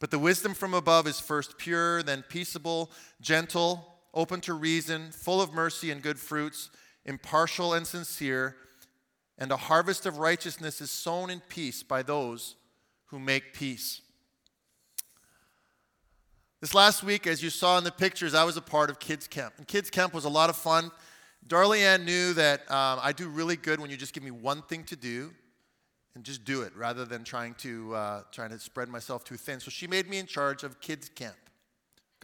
But the wisdom from above is first pure, then peaceable, gentle, open to reason, full of mercy and good fruits, impartial and sincere, and a harvest of righteousness is sown in peace by those who make peace. This last week, as you saw in the pictures, I was a part of Kids Camp. And Kids Camp was a lot of fun. Darlene knew that um, I do really good when you just give me one thing to do and just do it rather than trying to, uh, trying to spread myself too thin. So she made me in charge of Kids Camp.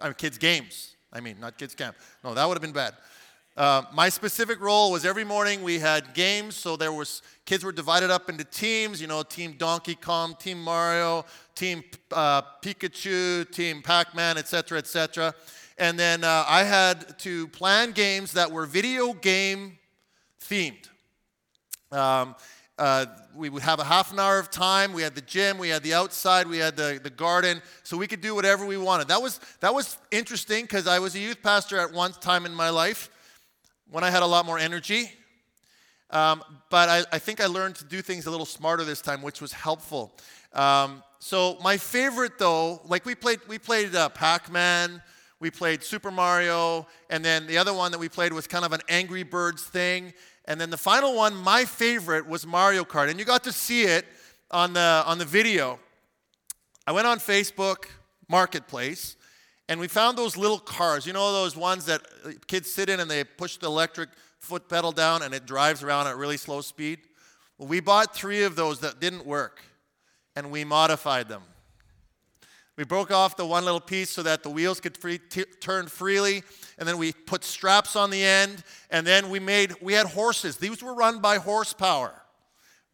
I mean, Kids Games. I mean, not Kids Camp. No, that would have been bad. Uh, my specific role was every morning we had games, so there was kids were divided up into teams. You know, Team Donkey Kong, Team Mario, Team uh, Pikachu, Team Pac-Man, etc., etc. And then uh, I had to plan games that were video game themed. Um, uh, we would have a half an hour of time. We had the gym, we had the outside, we had the, the garden, so we could do whatever we wanted. That was, that was interesting because I was a youth pastor at one time in my life when I had a lot more energy. Um, but I, I, think I learned to do things a little smarter this time, which was helpful. Um, so my favorite, though, like we played, we played uh, Pac-Man, we played Super Mario, and then the other one that we played was kind of an Angry Birds thing. And then the final one, my favorite, was Mario Kart, and you got to see it on the on the video. I went on Facebook Marketplace, and we found those little cars. You know those ones that uh, kids sit in and they push the electric foot pedal down and it drives around at really slow speed? Well, we bought three of those that didn't work and we modified them. We broke off the one little piece so that the wheels could free, t- turn freely, and then we put straps on the end, and then we made we had horses. These were run by horsepower,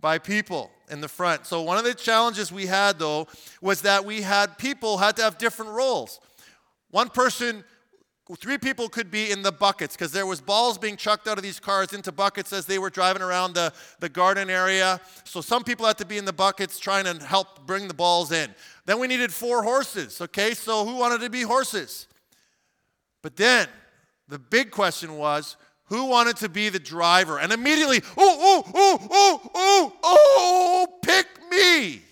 by people in the front. So one of the challenges we had though was that we had people had to have different roles. One person, three people could be in the buckets because there was balls being chucked out of these cars into buckets as they were driving around the, the garden area. So some people had to be in the buckets trying to help bring the balls in. Then we needed four horses, okay? So who wanted to be horses? But then the big question was, who wanted to be the driver? And immediately, oh, oh, oh, oh, oh, oh, pick me.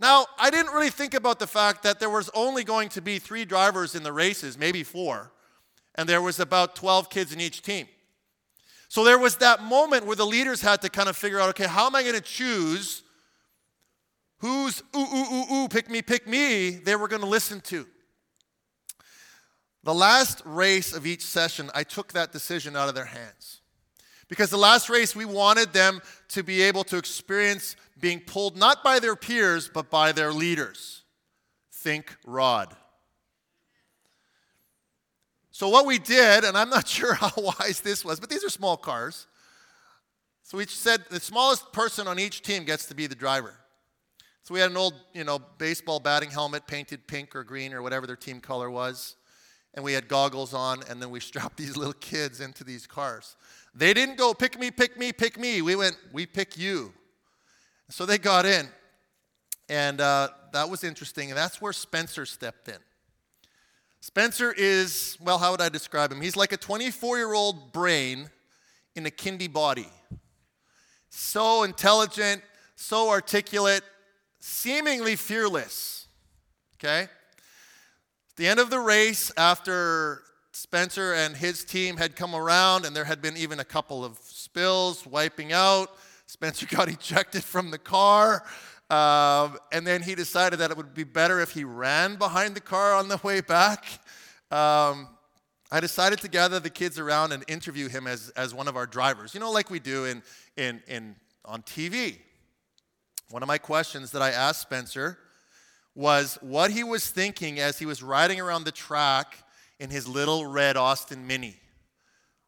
Now, I didn't really think about the fact that there was only going to be three drivers in the races, maybe four, and there was about 12 kids in each team. So there was that moment where the leaders had to kind of figure out okay, how am I going to choose who's ooh, ooh, ooh, ooh, pick me, pick me, they were going to listen to? The last race of each session, I took that decision out of their hands. Because the last race, we wanted them to be able to experience being pulled not by their peers, but by their leaders. Think Rod. So, what we did, and I'm not sure how wise this was, but these are small cars. So, we said the smallest person on each team gets to be the driver. So, we had an old, you know, baseball batting helmet painted pink or green or whatever their team color was. And we had goggles on, and then we strapped these little kids into these cars. They didn't go, pick me, pick me, pick me. We went, we pick you. So they got in. And uh, that was interesting. And that's where Spencer stepped in. Spencer is, well, how would I describe him? He's like a 24 year old brain in a kindy body. So intelligent, so articulate, seemingly fearless. Okay? At the end of the race, after Spencer and his team had come around, and there had been even a couple of spills, wiping out. Spencer got ejected from the car. Um, and then he decided that it would be better if he ran behind the car on the way back. Um, I decided to gather the kids around and interview him as, as one of our drivers, you know, like we do in, in, in, on TV. One of my questions that I asked Spencer was what he was thinking as he was riding around the track in his little red Austin Mini.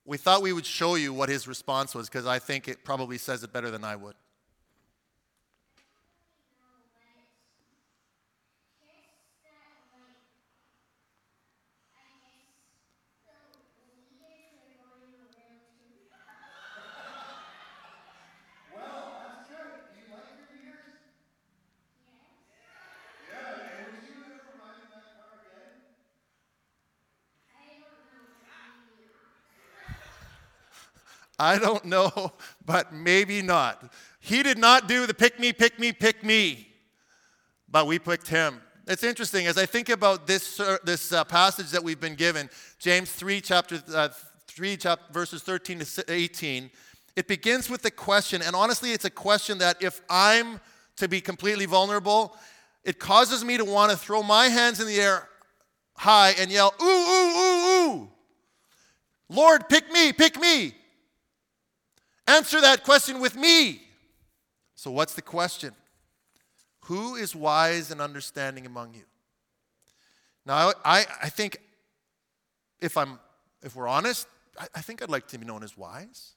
We thought we would show you what his response was because I think it probably says it better than I would. I don't know, but maybe not. He did not do the pick me, pick me, pick me, but we picked him. It's interesting as I think about this, uh, this uh, passage that we've been given, James 3, chapter uh, 3, chapter, verses 13 to 18. It begins with a question, and honestly, it's a question that if I'm to be completely vulnerable, it causes me to want to throw my hands in the air high and yell, ooh, ooh, ooh, ooh. Lord, pick me, pick me. Answer that question with me. So, what's the question? Who is wise and understanding among you? Now, I, I think if, I'm, if we're honest, I, I think I'd like to be known as wise.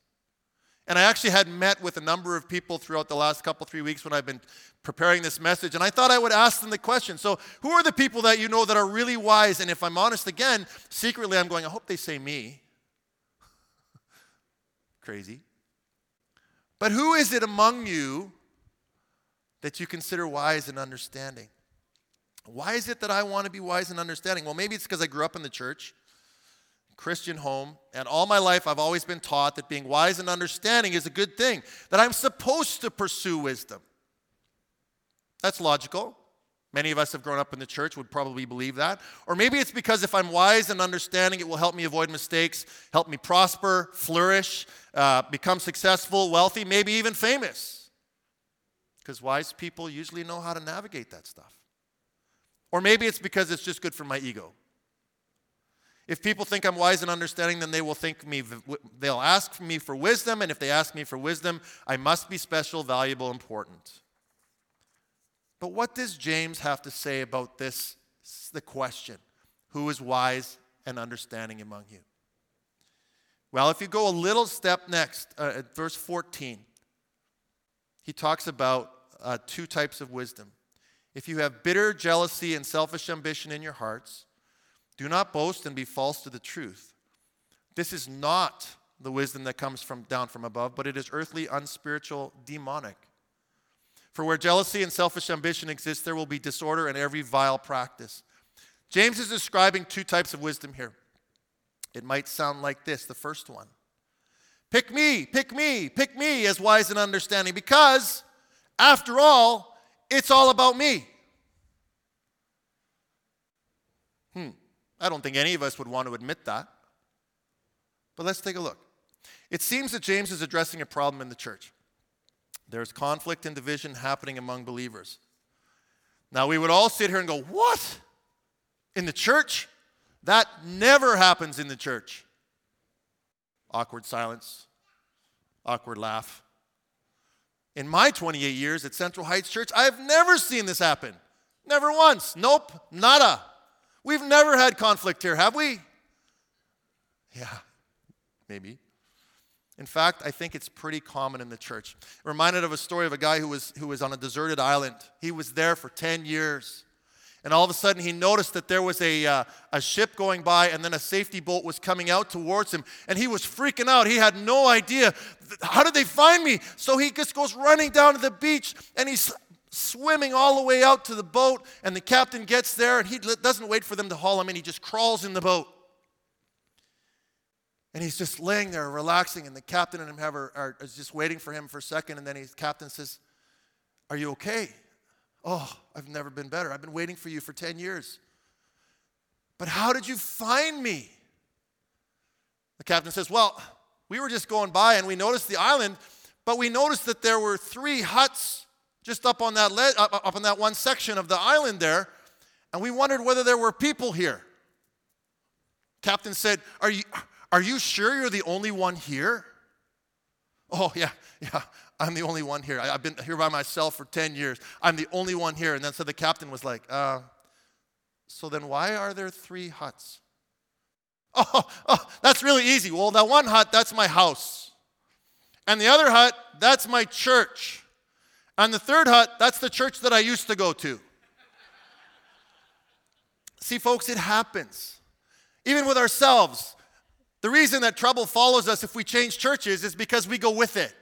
And I actually had met with a number of people throughout the last couple, three weeks when I've been preparing this message. And I thought I would ask them the question. So, who are the people that you know that are really wise? And if I'm honest again, secretly I'm going, I hope they say me. Crazy. But who is it among you that you consider wise and understanding? Why is it that I want to be wise and understanding? Well, maybe it's because I grew up in the church. Christian home, and all my life I've always been taught that being wise and understanding is a good thing, that I'm supposed to pursue wisdom. That's logical. Many of us have grown up in the church, would probably believe that. Or maybe it's because if I'm wise and understanding, it will help me avoid mistakes, help me prosper, flourish, uh, become successful, wealthy, maybe even famous. Because wise people usually know how to navigate that stuff. Or maybe it's because it's just good for my ego. If people think I'm wise and understanding, then they will think me, they'll ask me for wisdom, and if they ask me for wisdom, I must be special, valuable, important. But what does James have to say about this, the question, who is wise and understanding among you? Well, if you go a little step next, uh, at verse 14, he talks about uh, two types of wisdom. If you have bitter jealousy and selfish ambition in your hearts, do not boast and be false to the truth. This is not the wisdom that comes from down from above, but it is earthly, unspiritual, demonic. For where jealousy and selfish ambition exist, there will be disorder and every vile practice. James is describing two types of wisdom here. It might sound like this the first one Pick me, pick me, pick me as wise and understanding, because after all, it's all about me. Hmm. I don't think any of us would want to admit that. But let's take a look. It seems that James is addressing a problem in the church. There's conflict and division happening among believers. Now, we would all sit here and go, What? In the church? That never happens in the church. Awkward silence, awkward laugh. In my 28 years at Central Heights Church, I've never seen this happen. Never once. Nope, nada. We've never had conflict here, have we? Yeah, maybe. In fact, I think it's pretty common in the church. Reminded of a story of a guy who was, who was on a deserted island. He was there for 10 years. And all of a sudden, he noticed that there was a, uh, a ship going by, and then a safety boat was coming out towards him. And he was freaking out. He had no idea. How did they find me? So he just goes running down to the beach, and he's swimming all the way out to the boat, and the captain gets there, and he doesn't wait for them to haul him in, he just crawls in the boat. And he's just laying there relaxing, and the captain and him have are, are just waiting for him for a second, and then the captain says, Are you okay? Oh, I've never been better. I've been waiting for you for 10 years. But how did you find me? The captain says, Well, we were just going by and we noticed the island, but we noticed that there were three huts just up on that le- up, up on that one section of the island there, and we wondered whether there were people here. Captain said, "Are you are you sure you're the only one here?" Oh yeah, yeah. I'm the only one here. I, have been here by myself for 10 years. I'm the only one here. And then so the captain was like, uh, so then why are there three huts? Oh, oh, that's really easy. Well, that one hut, that's my house. And the other hut, that's my church. And the third hut, that's the church that I used to go to. See, folks, it happens. Even with ourselves. The reason that trouble follows us if we change churches is because we go with it.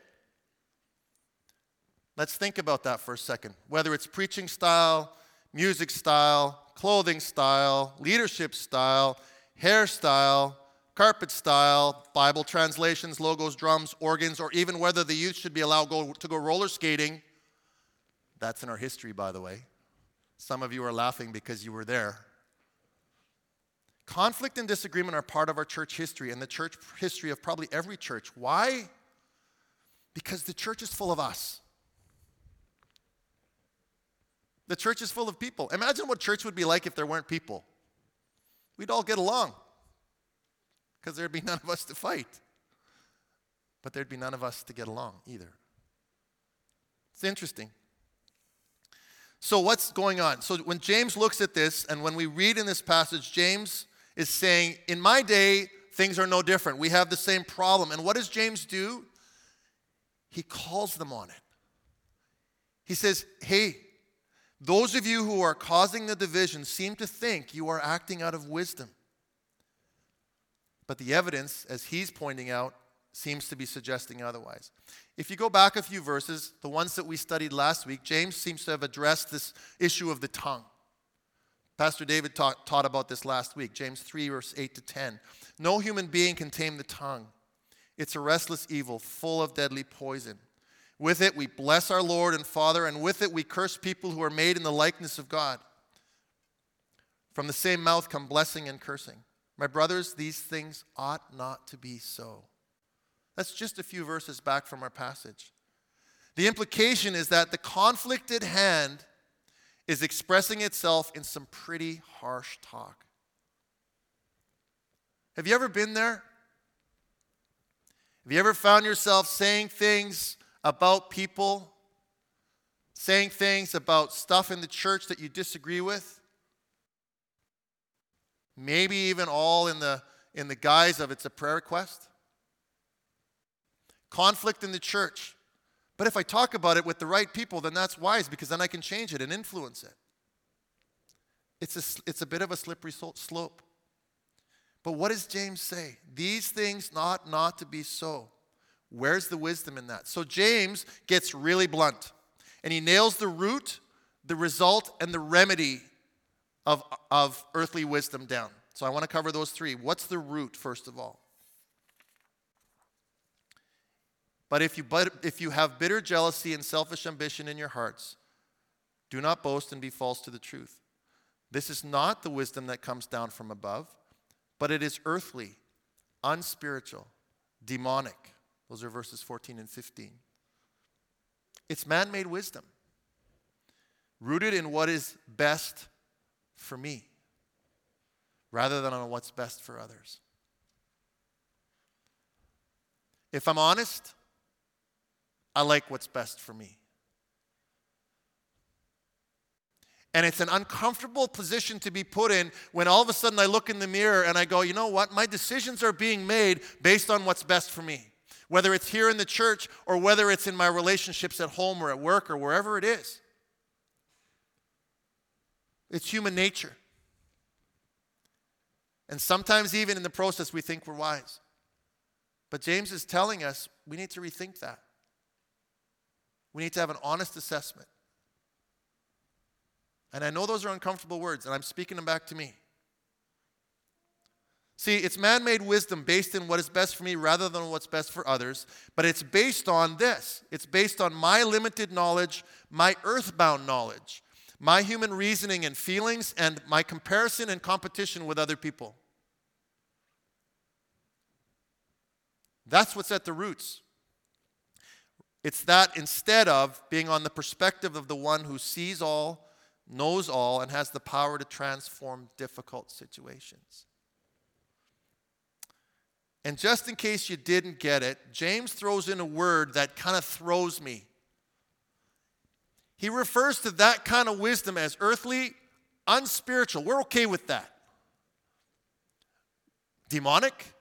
Let's think about that for a second. Whether it's preaching style, music style, clothing style, leadership style, hairstyle, carpet style, Bible translations, logos, drums, organs, or even whether the youth should be allowed go, to go roller skating. That's in our history, by the way. Some of you are laughing because you were there. Conflict and disagreement are part of our church history and the church history of probably every church. Why? Because the church is full of us. The church is full of people. Imagine what church would be like if there weren't people. We'd all get along because there'd be none of us to fight. But there'd be none of us to get along either. It's interesting. So, what's going on? So, when James looks at this, and when we read in this passage, James is saying, In my day, things are no different. We have the same problem. And what does James do? He calls them on it. He says, Hey, those of you who are causing the division seem to think you are acting out of wisdom. But the evidence, as he's pointing out, seems to be suggesting otherwise. If you go back a few verses, the ones that we studied last week, James seems to have addressed this issue of the tongue. Pastor David taught, taught about this last week, James 3, verse 8 to 10. No human being can tame the tongue. It's a restless evil, full of deadly poison. With it, we bless our Lord and Father, and with it, we curse people who are made in the likeness of God. From the same mouth come blessing and cursing. My brothers, these things ought not to be so. That's just a few verses back from our passage. The implication is that the conflict at hand is expressing itself in some pretty harsh talk. Have you ever been there? Have you ever found yourself saying things about people, saying things about stuff in the church that you disagree with. Maybe even all in the, in the guise of it's a prayer request. Conflict in the church. But if I talk about it with the right people, then that's wise because then I can change it and influence it. It's a, it's a bit of a slippery slope. But what does James say? These things not not to be so. Where's the wisdom in that? So James gets really blunt and he nails the root, the result, and the remedy of, of earthly wisdom down. So I want to cover those three. What's the root, first of all? But if you, but if you have bitter jealousy and selfish ambition in your hearts, do not boast and be false to the truth. This is not the wisdom that comes down from above, but it is earthly, unspiritual, demonic. Those are verses 14 and 15. It's man made wisdom, rooted in what is best for me, rather than on what's best for others. If I'm honest, I like what's best for me. And it's an uncomfortable position to be put in when all of a sudden I look in the mirror and I go, you know what? My decisions are being made based on what's best for me whether it's here in the church or whether it's in my relationships at home or at work or wherever it is. It's human nature. And sometimes, even in the process, we think we're wise. But James is telling us we need to rethink that. We need to have an honest assessment. And I know those are uncomfortable words, and I'm speaking them back to me. See, it's man made wisdom based in what is best for me rather than what's best for others, but it's based on this. It's based on my limited knowledge, my earthbound knowledge, my human reasoning and feelings, and my comparison and competition with other people. That's what's at the roots. It's that instead of being on the perspective of the one who sees all, knows all, and has the power to transform difficult situations. And just in case you didn't get it, James throws in a word that kind of throws me. He refers to that kind of wisdom as earthly, unspiritual. We're okay with that. Demonic?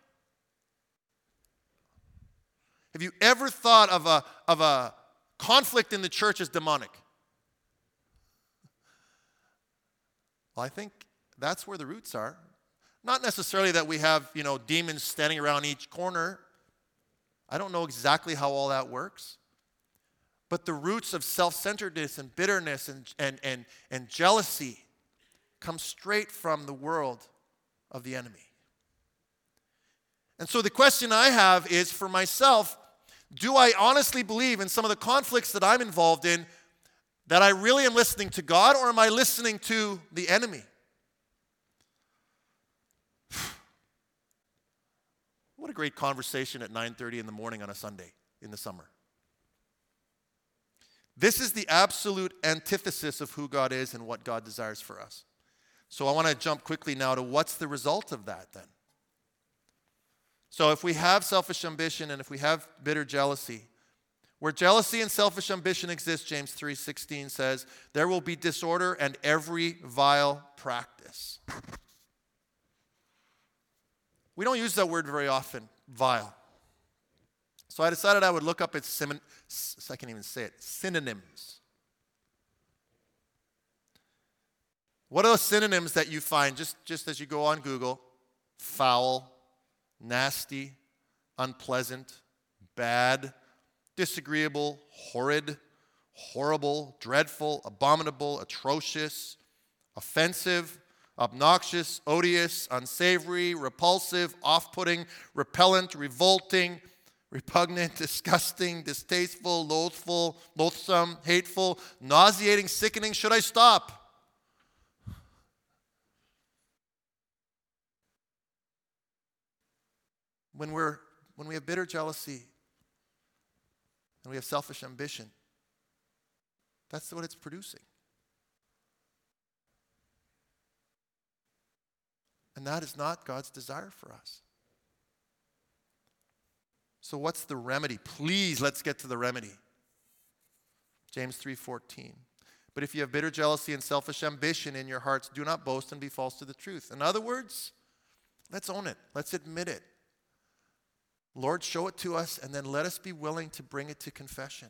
Have you ever thought of a, of a conflict in the church as demonic? Well, I think that's where the roots are. Not necessarily that we have, you know, demons standing around each corner. I don't know exactly how all that works. But the roots of self centeredness and bitterness and, and, and, and jealousy come straight from the world of the enemy. And so the question I have is for myself do I honestly believe in some of the conflicts that I'm involved in that I really am listening to God or am I listening to the enemy? what a great conversation at 9:30 in the morning on a Sunday in the summer. This is the absolute antithesis of who God is and what God desires for us. So I want to jump quickly now to what's the result of that then? So if we have selfish ambition and if we have bitter jealousy, where jealousy and selfish ambition exist, James 3:16 says, there will be disorder and every vile practice. We don't use that word very often, vile. So I decided I would look up its sim- I can't even say it, synonyms. What are the synonyms that you find just, just as you go on Google? Foul, nasty, unpleasant, bad, disagreeable, horrid, horrible, dreadful, abominable, atrocious, offensive, obnoxious, odious, unsavory, repulsive, off putting, repellent, revolting, repugnant, disgusting, distasteful, loathful, loathsome, hateful, nauseating, sickening. Should I stop? When, we're, when we have bitter jealousy and we have selfish ambition, that's what it's producing. And that is not God's desire for us. So what's the remedy? Please let's get to the remedy. James 3:14. But if you have bitter jealousy and selfish ambition in your hearts, do not boast and be false to the truth. In other words, let's own it. Let's admit it. Lord, show it to us, and then let us be willing to bring it to confession.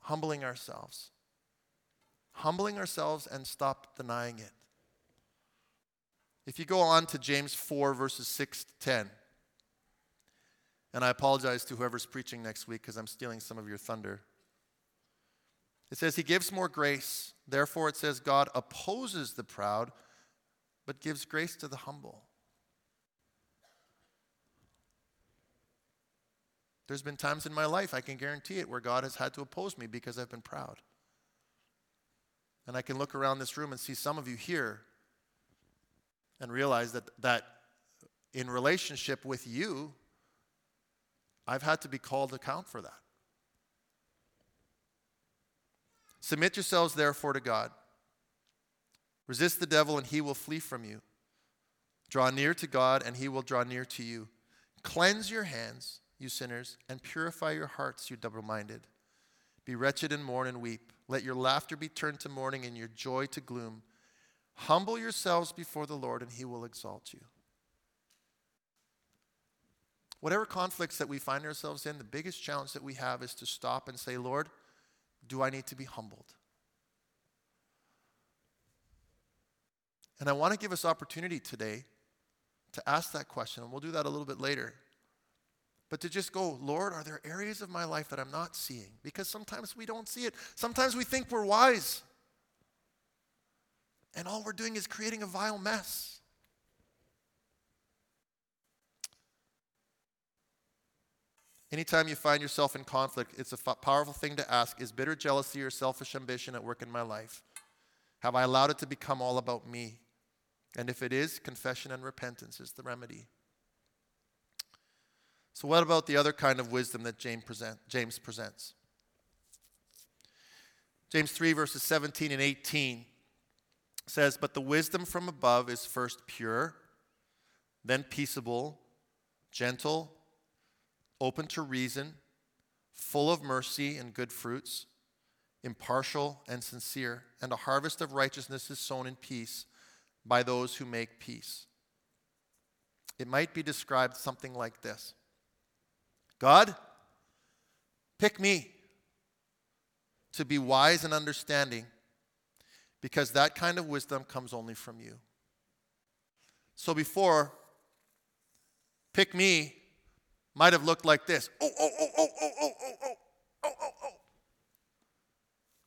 Humbling ourselves. Humbling ourselves and stop denying it. If you go on to James 4, verses 6 to 10, and I apologize to whoever's preaching next week because I'm stealing some of your thunder. It says, He gives more grace. Therefore, it says, God opposes the proud, but gives grace to the humble. There's been times in my life, I can guarantee it, where God has had to oppose me because I've been proud. And I can look around this room and see some of you here and realize that, that in relationship with you, I've had to be called to account for that. Submit yourselves, therefore, to God. Resist the devil, and he will flee from you. Draw near to God, and he will draw near to you. Cleanse your hands you sinners, and purify your hearts, you double minded. Be wretched and mourn and weep. Let your laughter be turned to mourning and your joy to gloom. Humble yourselves before the Lord, and he will exalt you. Whatever conflicts that we find ourselves in, the biggest challenge that we have is to stop and say, Lord, do I need to be humbled? And I want to give us opportunity today to ask that question, and we'll do that a little bit later but to just go, Lord, are there areas of my life that I'm not seeing? Because sometimes we don't see it. Sometimes we think we're wise. And all we're doing is creating a vile mess. Anytime you find yourself in conflict, it's a f- powerful thing to ask Is bitter jealousy or selfish ambition at work in my life? Have I allowed it to become all about me? And if it is, confession and repentance is the remedy. So, what about the other kind of wisdom that James, present, James presents? James 3, verses 17 and 18 says, But the wisdom from above is first pure, then peaceable, gentle, open to reason, full of mercy and good fruits, impartial and sincere, and a harvest of righteousness is sown in peace by those who make peace. It might be described something like this God, pick me to be wise and understanding because that kind of wisdom comes only from you. So before, pick me might have looked like this. Oh, oh, oh, oh, oh, oh, oh, oh, oh, oh, oh.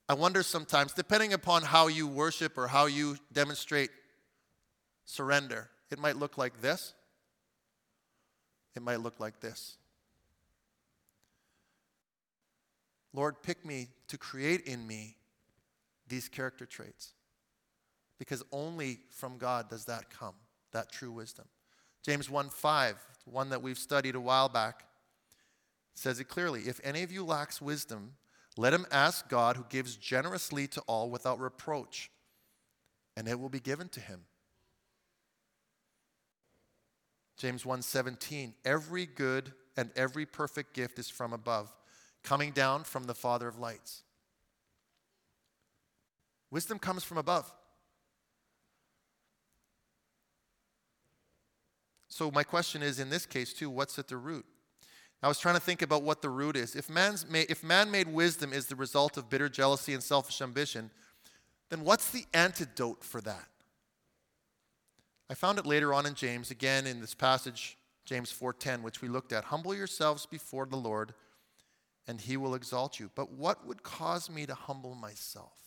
I wonder sometimes, depending upon how you worship or how you demonstrate surrender, it might look like this. it might look like this Lord, pick me to create in me these character traits. Because only from God does that come, that true wisdom. James 1 5, one that we've studied a while back, says it clearly If any of you lacks wisdom, let him ask God, who gives generously to all without reproach, and it will be given to him. James 1:17 Every good and every perfect gift is from above, coming down from the Father of lights. Wisdom comes from above. So my question is in this case too, what's at the root? I was trying to think about what the root is. If, man's ma- if man-made wisdom is the result of bitter jealousy and selfish ambition, then what's the antidote for that? I found it later on in James, again in this passage, James 4:10, which we looked at. Humble yourselves before the Lord, and he will exalt you. But what would cause me to humble myself?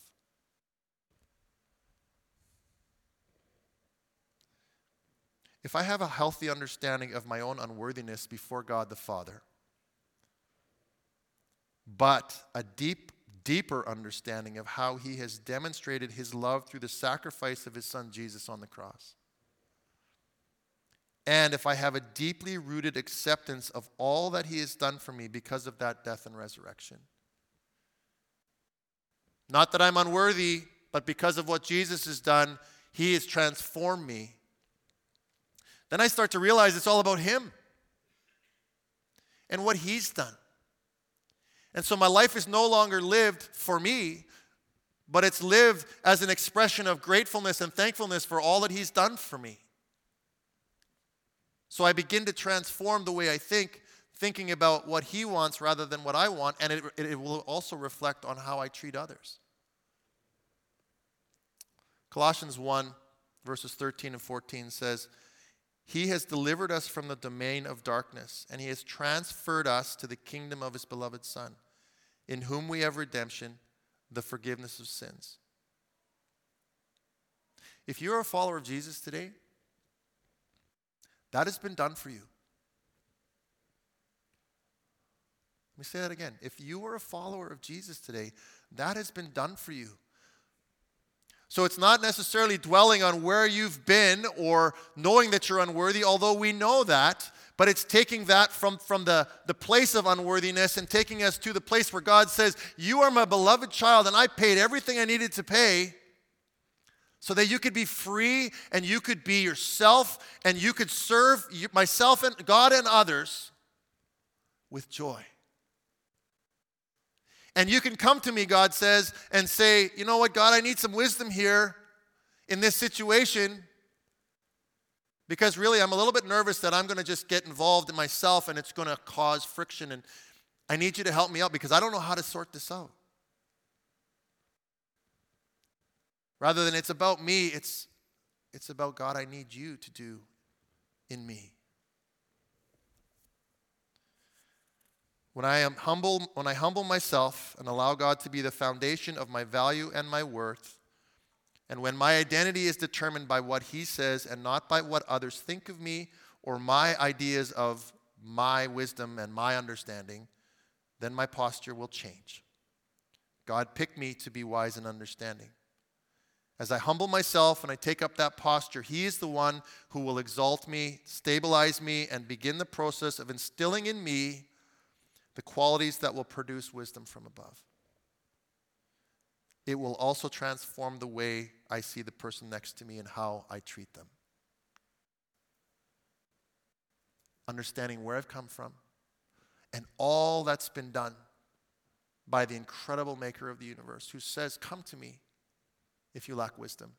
If I have a healthy understanding of my own unworthiness before God the Father, but a deep, deeper understanding of how he has demonstrated his love through the sacrifice of his son Jesus on the cross, and if I have a deeply rooted acceptance of all that He has done for me because of that death and resurrection. Not that I'm unworthy, but because of what Jesus has done, He has transformed me. Then I start to realize it's all about Him and what He's done. And so my life is no longer lived for me, but it's lived as an expression of gratefulness and thankfulness for all that He's done for me. So I begin to transform the way I think, thinking about what He wants rather than what I want, and it, it will also reflect on how I treat others. Colossians 1, verses 13 and 14 says, He has delivered us from the domain of darkness, and He has transferred us to the kingdom of His beloved Son, in whom we have redemption, the forgiveness of sins. If you're a follower of Jesus today, that has been done for you. Let me say that again. If you are a follower of Jesus today, that has been done for you. So it's not necessarily dwelling on where you've been or knowing that you're unworthy, although we know that, but it's taking that from, from the, the place of unworthiness and taking us to the place where God says, You are my beloved child, and I paid everything I needed to pay so that you could be free and you could be yourself and you could serve myself and God and others with joy. And you can come to me, God says, and say, you know what, God, I need some wisdom here in this situation because really I'm a little bit nervous that I'm going to just get involved in myself and it's going to cause friction. And I need you to help me out because I don't know how to sort this out. Rather than it's about me, it's, it's about God, I need you to do in me. When I am humble, when I humble myself and allow God to be the foundation of my value and my worth, and when my identity is determined by what He says and not by what others think of me or my ideas of my wisdom and my understanding, then my posture will change. God picked me to be wise and understanding. As I humble myself and I take up that posture, He is the one who will exalt me, stabilize me, and begin the process of instilling in me the qualities that will produce wisdom from above. It will also transform the way I see the person next to me and how I treat them. Understanding where I've come from and all that's been done by the incredible maker of the universe who says, Come to me if you lack wisdom.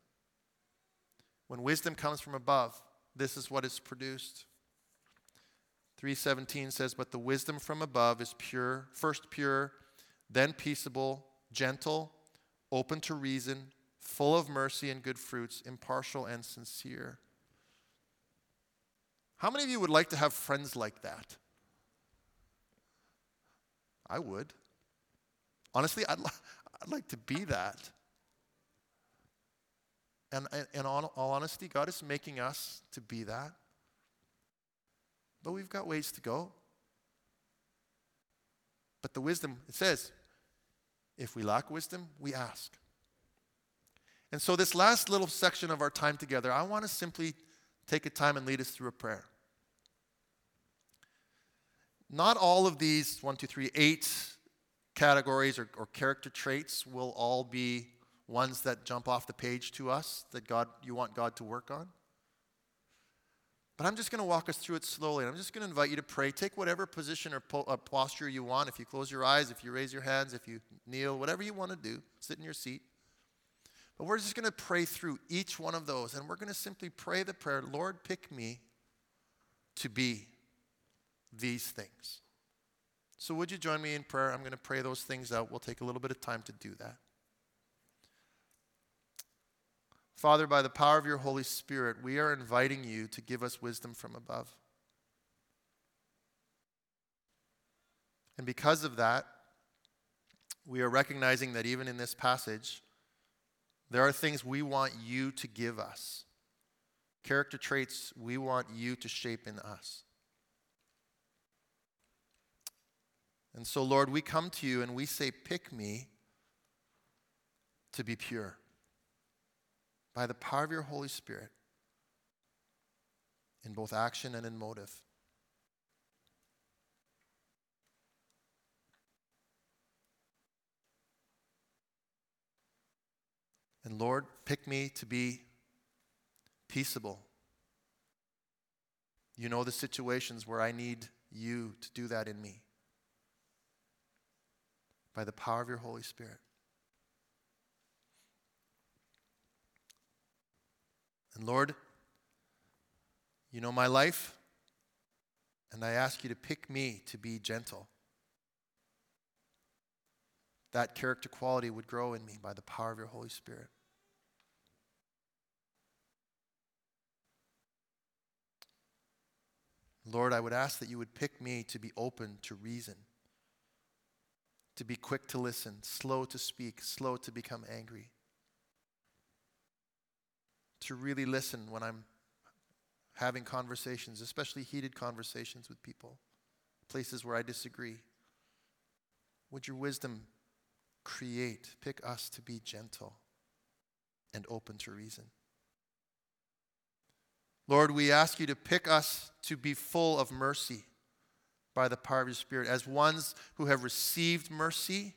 When wisdom comes from above, this is what is produced. 317 says, But the wisdom from above is pure, first pure, then peaceable, gentle, open to reason, full of mercy and good fruits, impartial and sincere. How many of you would like to have friends like that? I would. Honestly, I'd, I'd like to be that. And in all, all honesty, God is making us to be that. but we've got ways to go. But the wisdom, it says, if we lack wisdom, we ask. And so, this last little section of our time together, I want to simply take a time and lead us through a prayer. Not all of these, one, two, three, eight categories or, or character traits will all be ones that jump off the page to us that God you want God to work on. But I'm just going to walk us through it slowly. I'm just going to invite you to pray. Take whatever position or po- uh, posture you want. If you close your eyes, if you raise your hands, if you kneel, whatever you want to do, sit in your seat. But we're just going to pray through each one of those. And we're going to simply pray the prayer Lord, pick me to be these things. So, would you join me in prayer? I'm going to pray those things out. We'll take a little bit of time to do that. Father, by the power of your Holy Spirit, we are inviting you to give us wisdom from above. And because of that, we are recognizing that even in this passage, there are things we want you to give us, character traits we want you to shape in us. And so, Lord, we come to you and we say, Pick me to be pure by the power of your Holy Spirit in both action and in motive. And Lord, pick me to be peaceable. You know the situations where I need you to do that in me by the power of your Holy Spirit. And Lord, you know my life, and I ask you to pick me to be gentle. That character quality would grow in me by the power of your Holy Spirit. Lord, I would ask that you would pick me to be open to reason, to be quick to listen, slow to speak, slow to become angry to really listen when I'm having conversations, especially heated conversations with people, places where I disagree. Would your wisdom create, pick us to be gentle and open to reason? Lord, we ask you to pick us to be full of mercy by the power of your Spirit, as ones who have received mercy.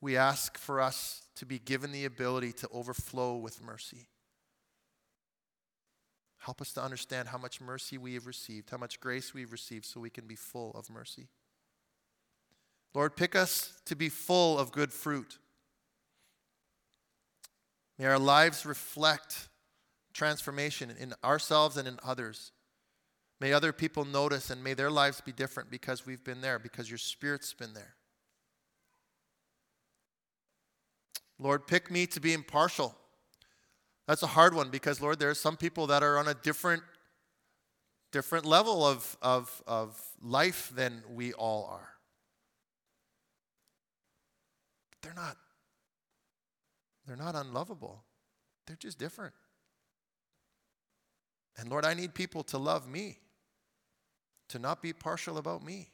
We ask for us to be given the ability to overflow with mercy. Help us to understand how much mercy we have received, how much grace we've received, so we can be full of mercy. Lord, pick us to be full of good fruit. May our lives reflect transformation in ourselves and in others. May other people notice and may their lives be different because we've been there, because your Spirit's been there. Lord, pick me to be impartial. That's a hard one because, Lord, there are some people that are on a different, different level of, of, of life than we all are. They're not. They're not unlovable. They're just different. And Lord, I need people to love me, to not be partial about me.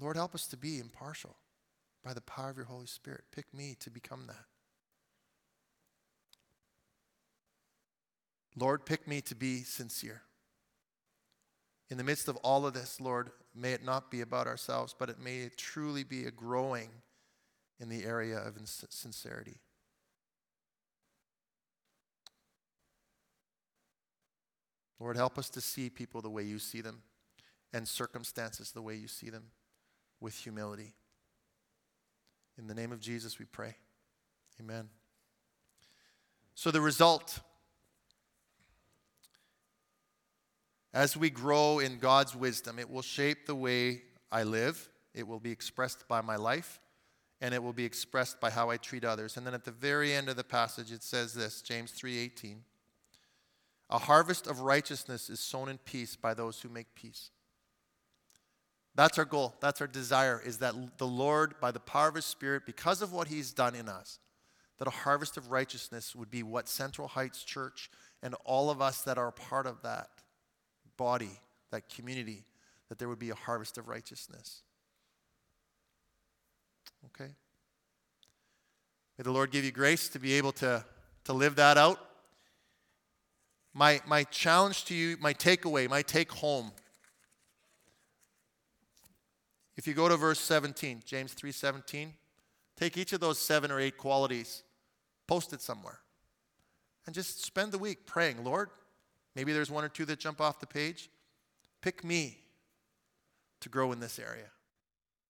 Lord, help us to be impartial by the power of your Holy Spirit. Pick me to become that. Lord, pick me to be sincere. In the midst of all of this, Lord, may it not be about ourselves, but it may truly be a growing in the area of sincerity. Lord, help us to see people the way you see them and circumstances the way you see them with humility. In the name of Jesus, we pray. Amen. So, the result as we grow in God's wisdom, it will shape the way I live, it will be expressed by my life, and it will be expressed by how I treat others. And then at the very end of the passage, it says this James 3:18. A harvest of righteousness is sown in peace by those who make peace. That's our goal. That's our desire is that the Lord, by the power of His Spirit, because of what He's done in us, that a harvest of righteousness would be what Central Heights Church and all of us that are part of that body, that community, that there would be a harvest of righteousness. Okay? May the Lord give you grace to be able to, to live that out. My, my challenge to you, my takeaway, my take home. If you go to verse 17, James 3:17, take each of those seven or eight qualities, post it somewhere, and just spend the week praying, Lord, maybe there's one or two that jump off the page. Pick me to grow in this area.